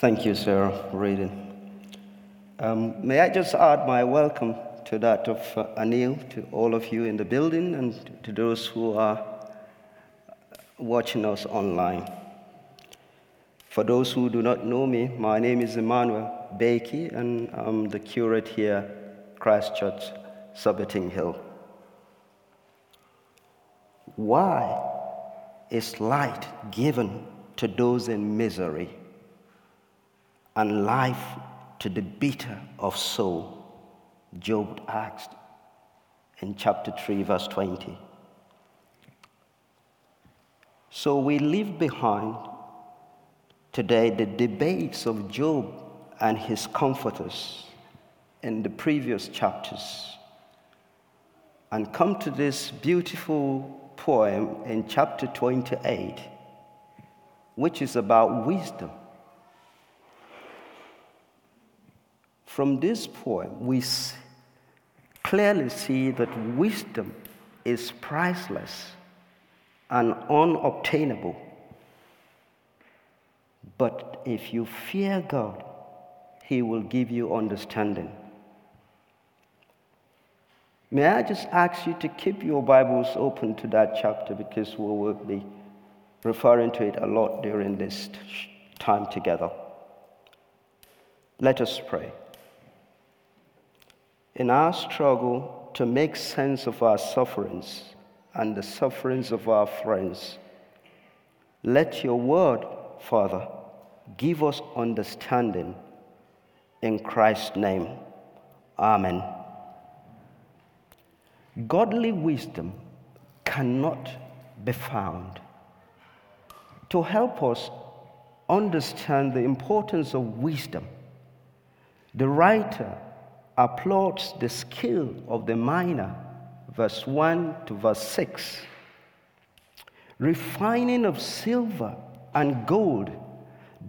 Thank you, Sarah, reading. Um, may I just add my welcome to that of uh, Anil, to all of you in the building, and to those who are watching us online. For those who do not know me, my name is Emmanuel Bakey, and I'm the curate here, Christchurch, Surbiton Hill. Why is light given to those in misery and life to the bitter of soul? Job asked in chapter 3, verse 20. So we leave behind today the debates of Job and his comforters in the previous chapters and come to this beautiful poem in chapter 28, which is about wisdom. From this poem, we clearly see that wisdom is priceless and unobtainable. But if you fear God, He will give you understanding. May I just ask you to keep your Bibles open to that chapter because we will be referring to it a lot during this time together. Let us pray. In our struggle to make sense of our sufferings and the sufferings of our friends, let your word, Father, give us understanding. In Christ's name, Amen. Godly wisdom cannot be found. To help us understand the importance of wisdom, the writer applauds the skill of the miner, verse 1 to verse 6. Refining of silver and gold,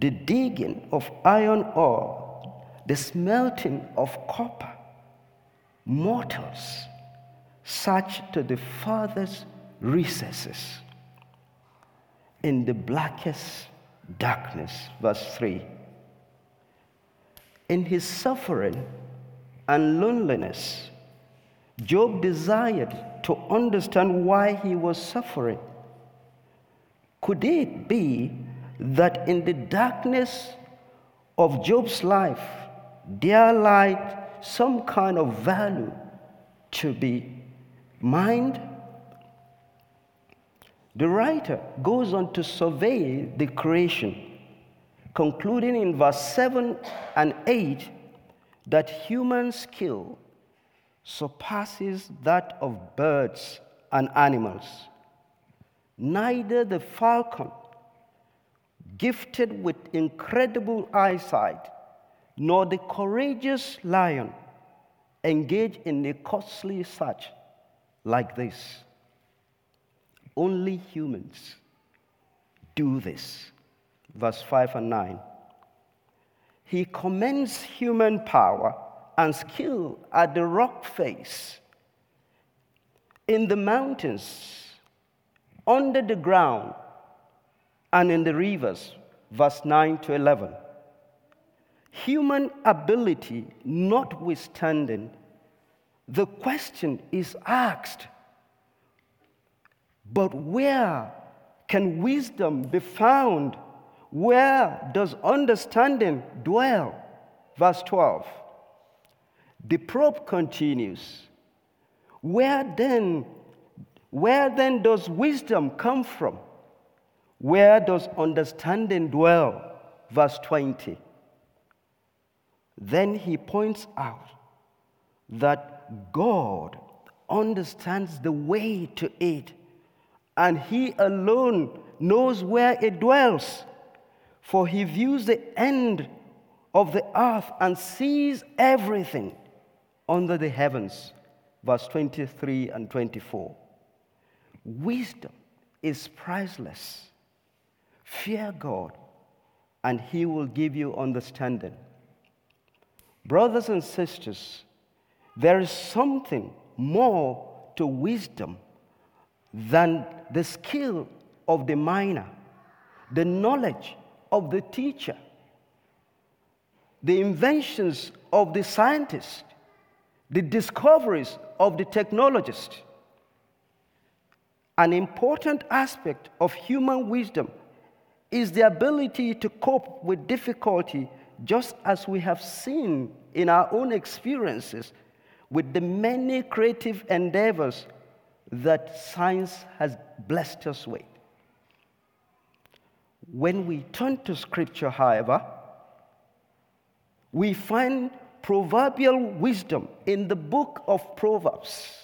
the digging of iron ore, the smelting of copper, mortals search to the farthest recesses in the blackest darkness. Verse 3. In his suffering and loneliness, Job desired to understand why he was suffering. Could it be that in the darkness of Job's life, there lied some kind of value to be mined? The writer goes on to survey the creation, concluding in verse 7 and 8 that human skill surpasses that of birds and animals. Neither the falcon, gifted with incredible eyesight, nor the courageous lion engage in a costly search like this. Only humans do this. Verse 5 and 9. He commends human power and skill at the rock face, in the mountains, under the ground, and in the rivers. Verse 9 to 11. Human ability notwithstanding, the question is asked but where can wisdom be found? Where does understanding dwell? Verse 12. The probe continues. Where then, where then does wisdom come from? Where does understanding dwell? Verse 20. Then he points out that God understands the way to it, and he alone knows where it dwells. For he views the end of the earth and sees everything under the heavens. Verse 23 and 24. Wisdom is priceless. Fear God, and he will give you understanding. Brothers and sisters, there is something more to wisdom than the skill of the miner, the knowledge of the teacher, the inventions of the scientist, the discoveries of the technologist. An important aspect of human wisdom is the ability to cope with difficulty, just as we have seen in our own experiences with the many creative endeavors that science has blessed us with. When we turn to Scripture, however, we find proverbial wisdom in the book of Proverbs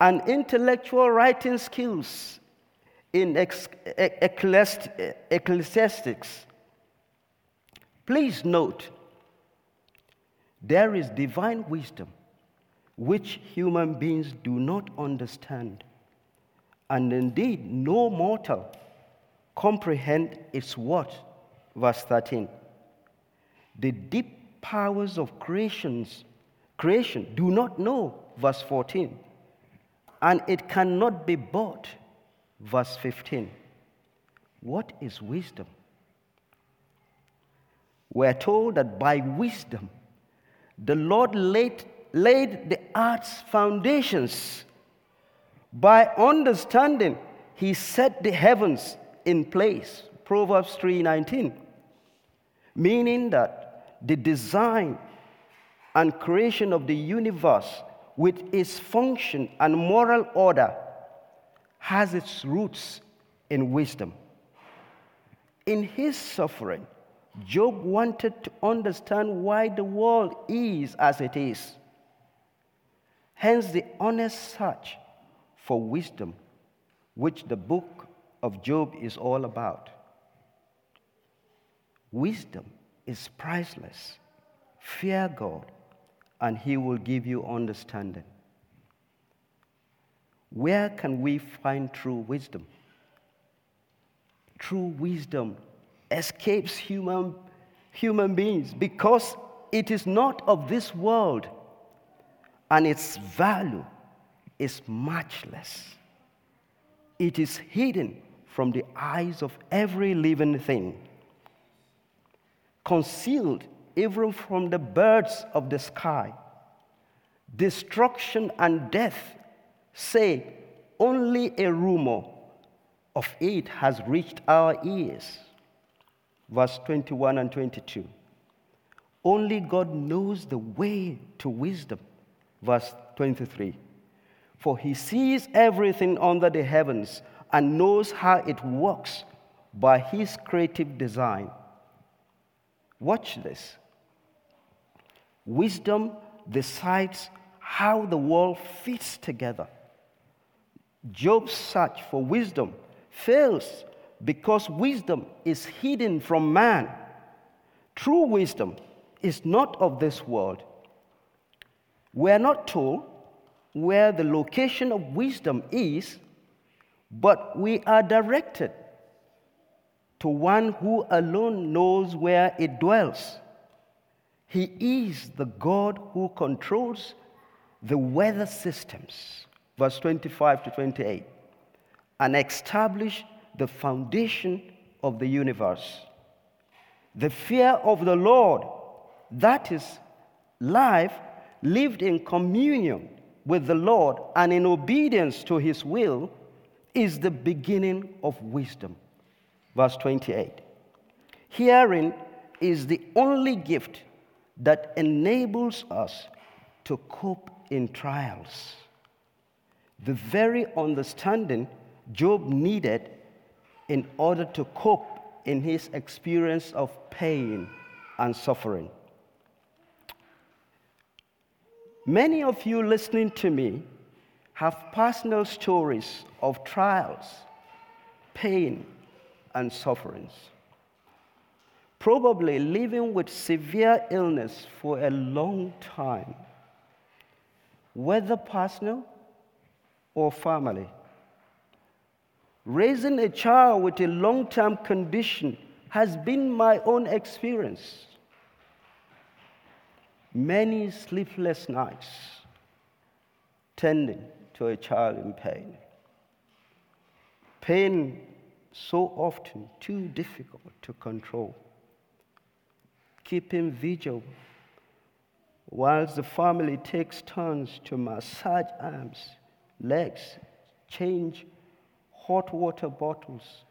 and intellectual writing skills in Ecclesiastes. Please note, there is divine wisdom which human beings do not understand, and indeed no mortal comprehend its worth. Verse 13. The deep powers of creations, creation do not know. Verse 14. And it cannot be bought. Verse 15. What is wisdom? We're told that by wisdom, the Lord laid, laid the earth's foundations. By understanding, he set the heavens in place. Proverbs 3:19. Meaning that the design and creation of the universe with its function and moral order has its roots in wisdom. In his suffering, Job wanted to understand why the world is as it is. Hence, the honest search for wisdom, which the book of Job is all about. Wisdom is priceless. Fear God, and He will give you understanding. Where can we find true wisdom? True wisdom escapes human, human beings because it is not of this world and its value is matchless. It is hidden from the eyes of every living thing, concealed even from the birds of the sky. Destruction and death say only a rumor of it has reached our ears verse 21 and 22. Only God knows the way to wisdom, verse 23. For he sees everything under the heavens and knows how it works by his creative design. Watch this. Wisdom decides how the world fits together. Job's search for wisdom fails because wisdom is hidden from man. True wisdom is not of this world. We are not told where the location of wisdom is, but we are directed to one who alone knows where it dwells. He is the God who controls the weather systems, verse 25 to 28, and establish the foundation of the universe. The fear of the Lord, that is life lived in communion with the Lord and in obedience to his will, is the beginning of wisdom. Verse 28. Hearing is the only gift that enables us to cope in trials. The very understanding Job needed in order to cope in his experience of pain and suffering. Many of you listening to me have personal stories of trials, pain, and sufferings. Probably living with severe illness for a long time, whether personal or family. Raising a child with a long term condition has been my own experience. Many sleepless nights tending to a child in pain. Pain so often too difficult to control. keeping vigil whilst the family takes turns to massage arms, legs, change hot water bottles.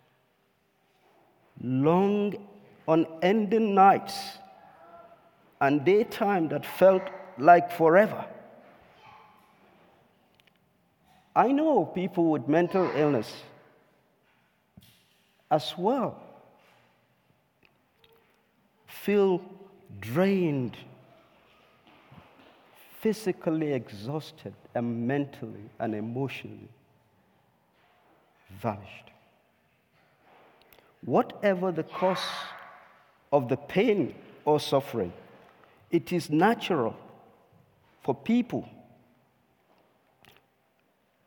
Long, unending nights and daytime that felt like forever. I know people with mental illness as well feel drained, physically exhausted, and mentally and emotionally vanished. Whatever the cause of the pain or suffering, it is natural for people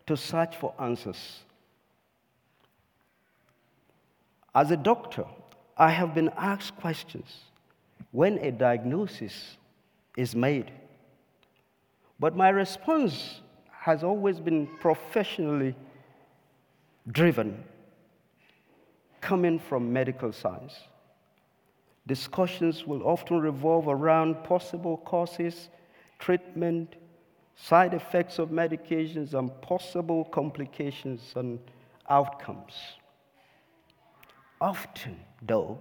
to search for answers. As a doctor, I have been asked questions when a diagnosis is made. But my response has always been professionally driven, coming from medical science. Discussions will often revolve around possible causes, treatment, side effects of medications, and possible complications and outcomes. Often, though,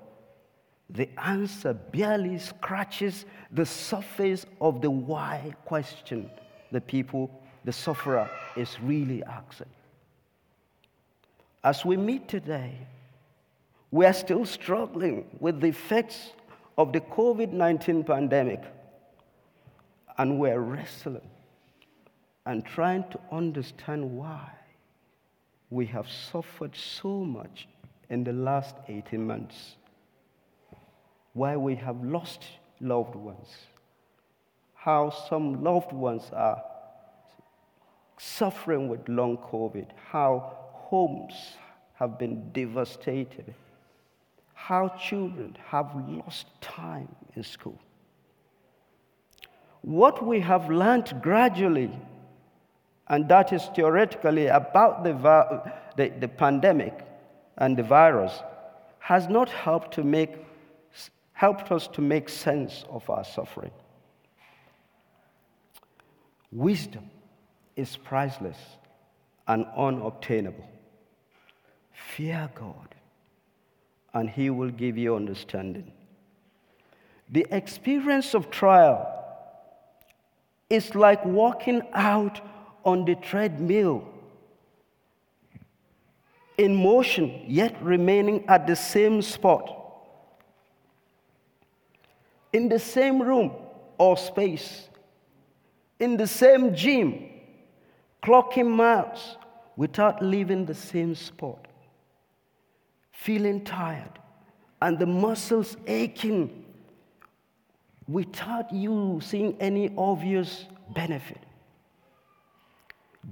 the answer barely scratches the surface of the why question the people, the sufferer, is really asking. As we meet today, we are still struggling with the effects of the COVID 19 pandemic, and we're wrestling and trying to understand why we have suffered so much in the last 18 months. Why we have lost loved ones, how some loved ones are suffering with long COVID, how homes have been devastated, how children have lost time in school. What we have learned gradually, and that is theoretically about the, the, the pandemic and the virus, has not helped to make helped us to make sense of our suffering. Wisdom is priceless and unobtainable. Fear God, and He will give you understanding. The experience of trial is like walking out on the treadmill in motion, yet remaining at the same spot. In the same room or space, in the same gym, clocking miles without leaving the same spot, feeling tired and the muscles aching without you seeing any obvious benefit.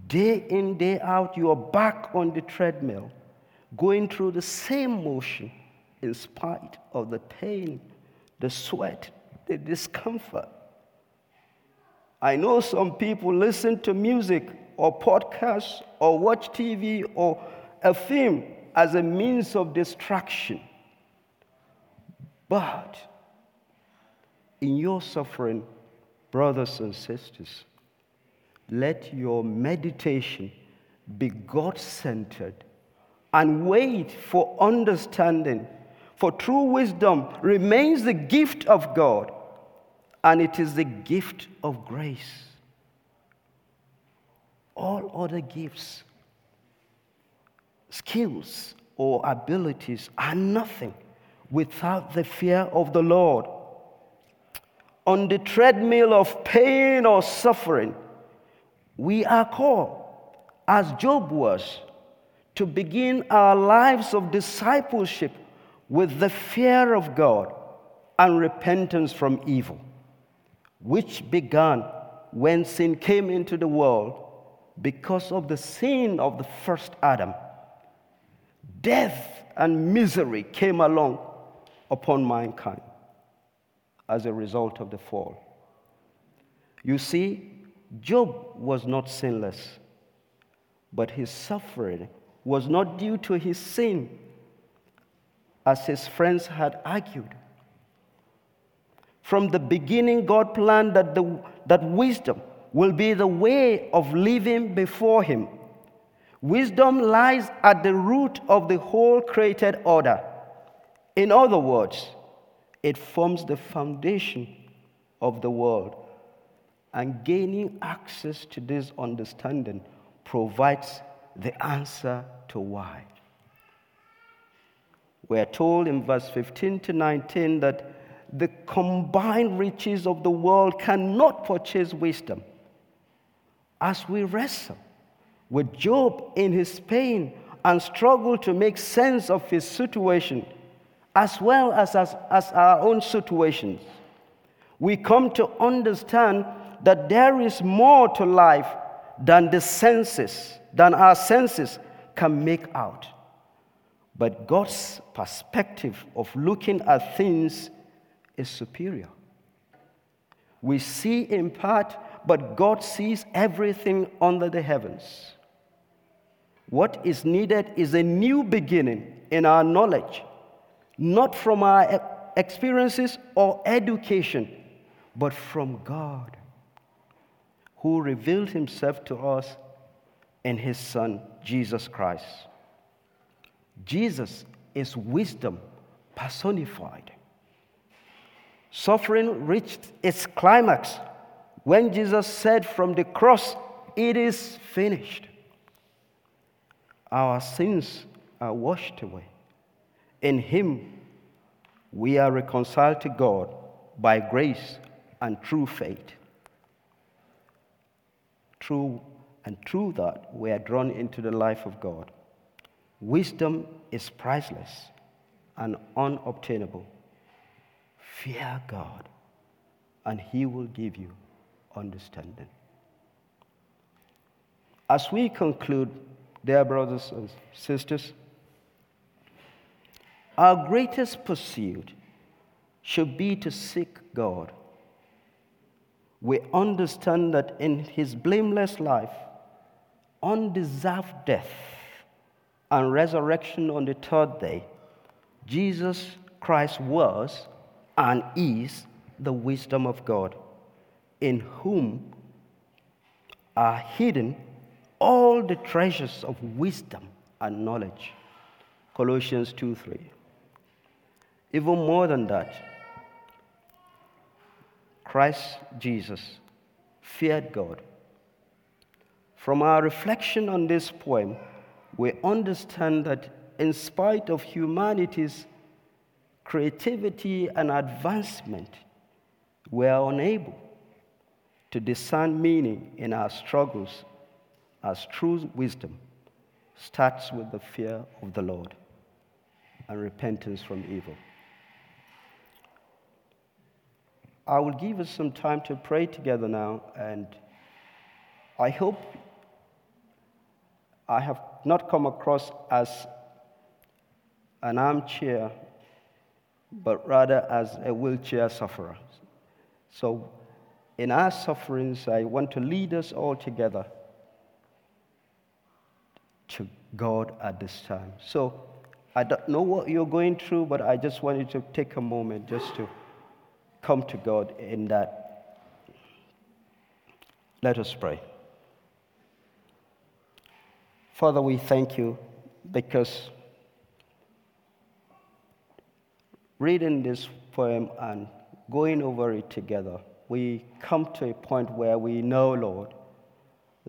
Day in, day out, you are back on the treadmill, going through the same motion in spite of the pain the sweat, the discomfort. I know some people listen to music or podcasts or watch TV or a film as a means of distraction. But in your suffering, brothers and sisters, let your meditation be God centered and wait for understanding for true wisdom remains the gift of God, and it is the gift of grace. All other gifts, skills, or abilities are nothing without the fear of the Lord. On the treadmill of pain or suffering, we are called, as Job was, to begin our lives of discipleship with the fear of God and repentance from evil, which began when sin came into the world because of the sin of the first Adam. Death and misery came along upon mankind as a result of the fall. You see, Job was not sinless, but his suffering was not due to his sin as his friends had argued. From the beginning, God planned that, the, that wisdom will be the way of living before Him. Wisdom lies at the root of the whole created order. In other words, it forms the foundation of the world. And gaining access to this understanding provides the answer to why. We're told in verse 15 to 19 that the combined riches of the world cannot purchase wisdom. As we wrestle with Job in his pain and struggle to make sense of his situation, as well as, as, as our own situations, we come to understand that there is more to life than the senses, than our senses can make out. But God's perspective of looking at things is superior. We see in part, but God sees everything under the heavens. What is needed is a new beginning in our knowledge, not from our experiences or education, but from God, who revealed himself to us in his Son, Jesus Christ. Jesus is wisdom personified. Suffering reached its climax when Jesus said from the cross, It is finished. Our sins are washed away. In Him, we are reconciled to God by grace and true faith. True and through that, we are drawn into the life of God. Wisdom is priceless and unobtainable. Fear God, and He will give you understanding. As we conclude, dear brothers and sisters, our greatest pursuit should be to seek God. We understand that in His blameless life, undeserved death, and resurrection on the third day, Jesus Christ was and is the wisdom of God, in whom are hidden all the treasures of wisdom and knowledge. Colossians 2 3. Even more than that, Christ Jesus feared God. From our reflection on this poem, we understand that in spite of humanity's creativity and advancement, we are unable to discern meaning in our struggles as true wisdom starts with the fear of the Lord and repentance from evil. I will give us some time to pray together now, and I hope I have not come across as an armchair, but rather as a wheelchair sufferer. So, in our sufferings, I want to lead us all together to God at this time. So, I don't know what you're going through, but I just wanted to take a moment just to come to God in that. Let us pray. Father, we thank you because reading this poem and going over it together, we come to a point where we know, Lord,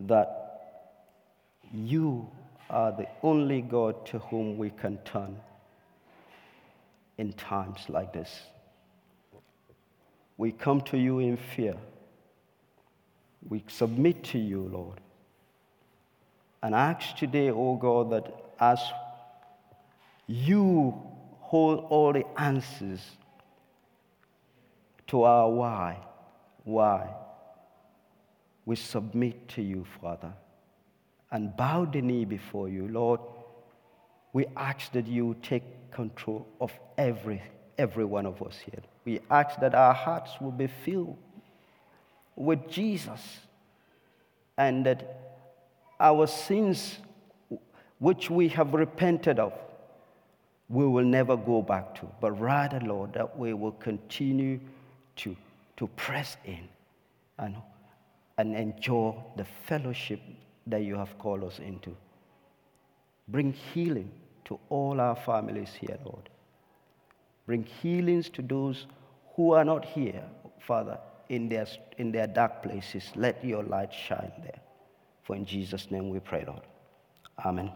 that you are the only God to whom we can turn in times like this. We come to you in fear. We submit to you, Lord and ask today, oh God, that as you hold all the answers to our why, why, we submit to you, Father, and bow the knee before you. Lord, we ask that you take control of every, every one of us here. We ask that our hearts will be filled with Jesus and that our sins which we have repented of, we will never go back to, but rather, Lord, that we will continue to, to press in and, and enjoy the fellowship that you have called us into. Bring healing to all our families here, Lord. Bring healings to those who are not here, Father, in their, in their dark places. Let your light shine there. For in Jesus' name we pray, Lord. Amen.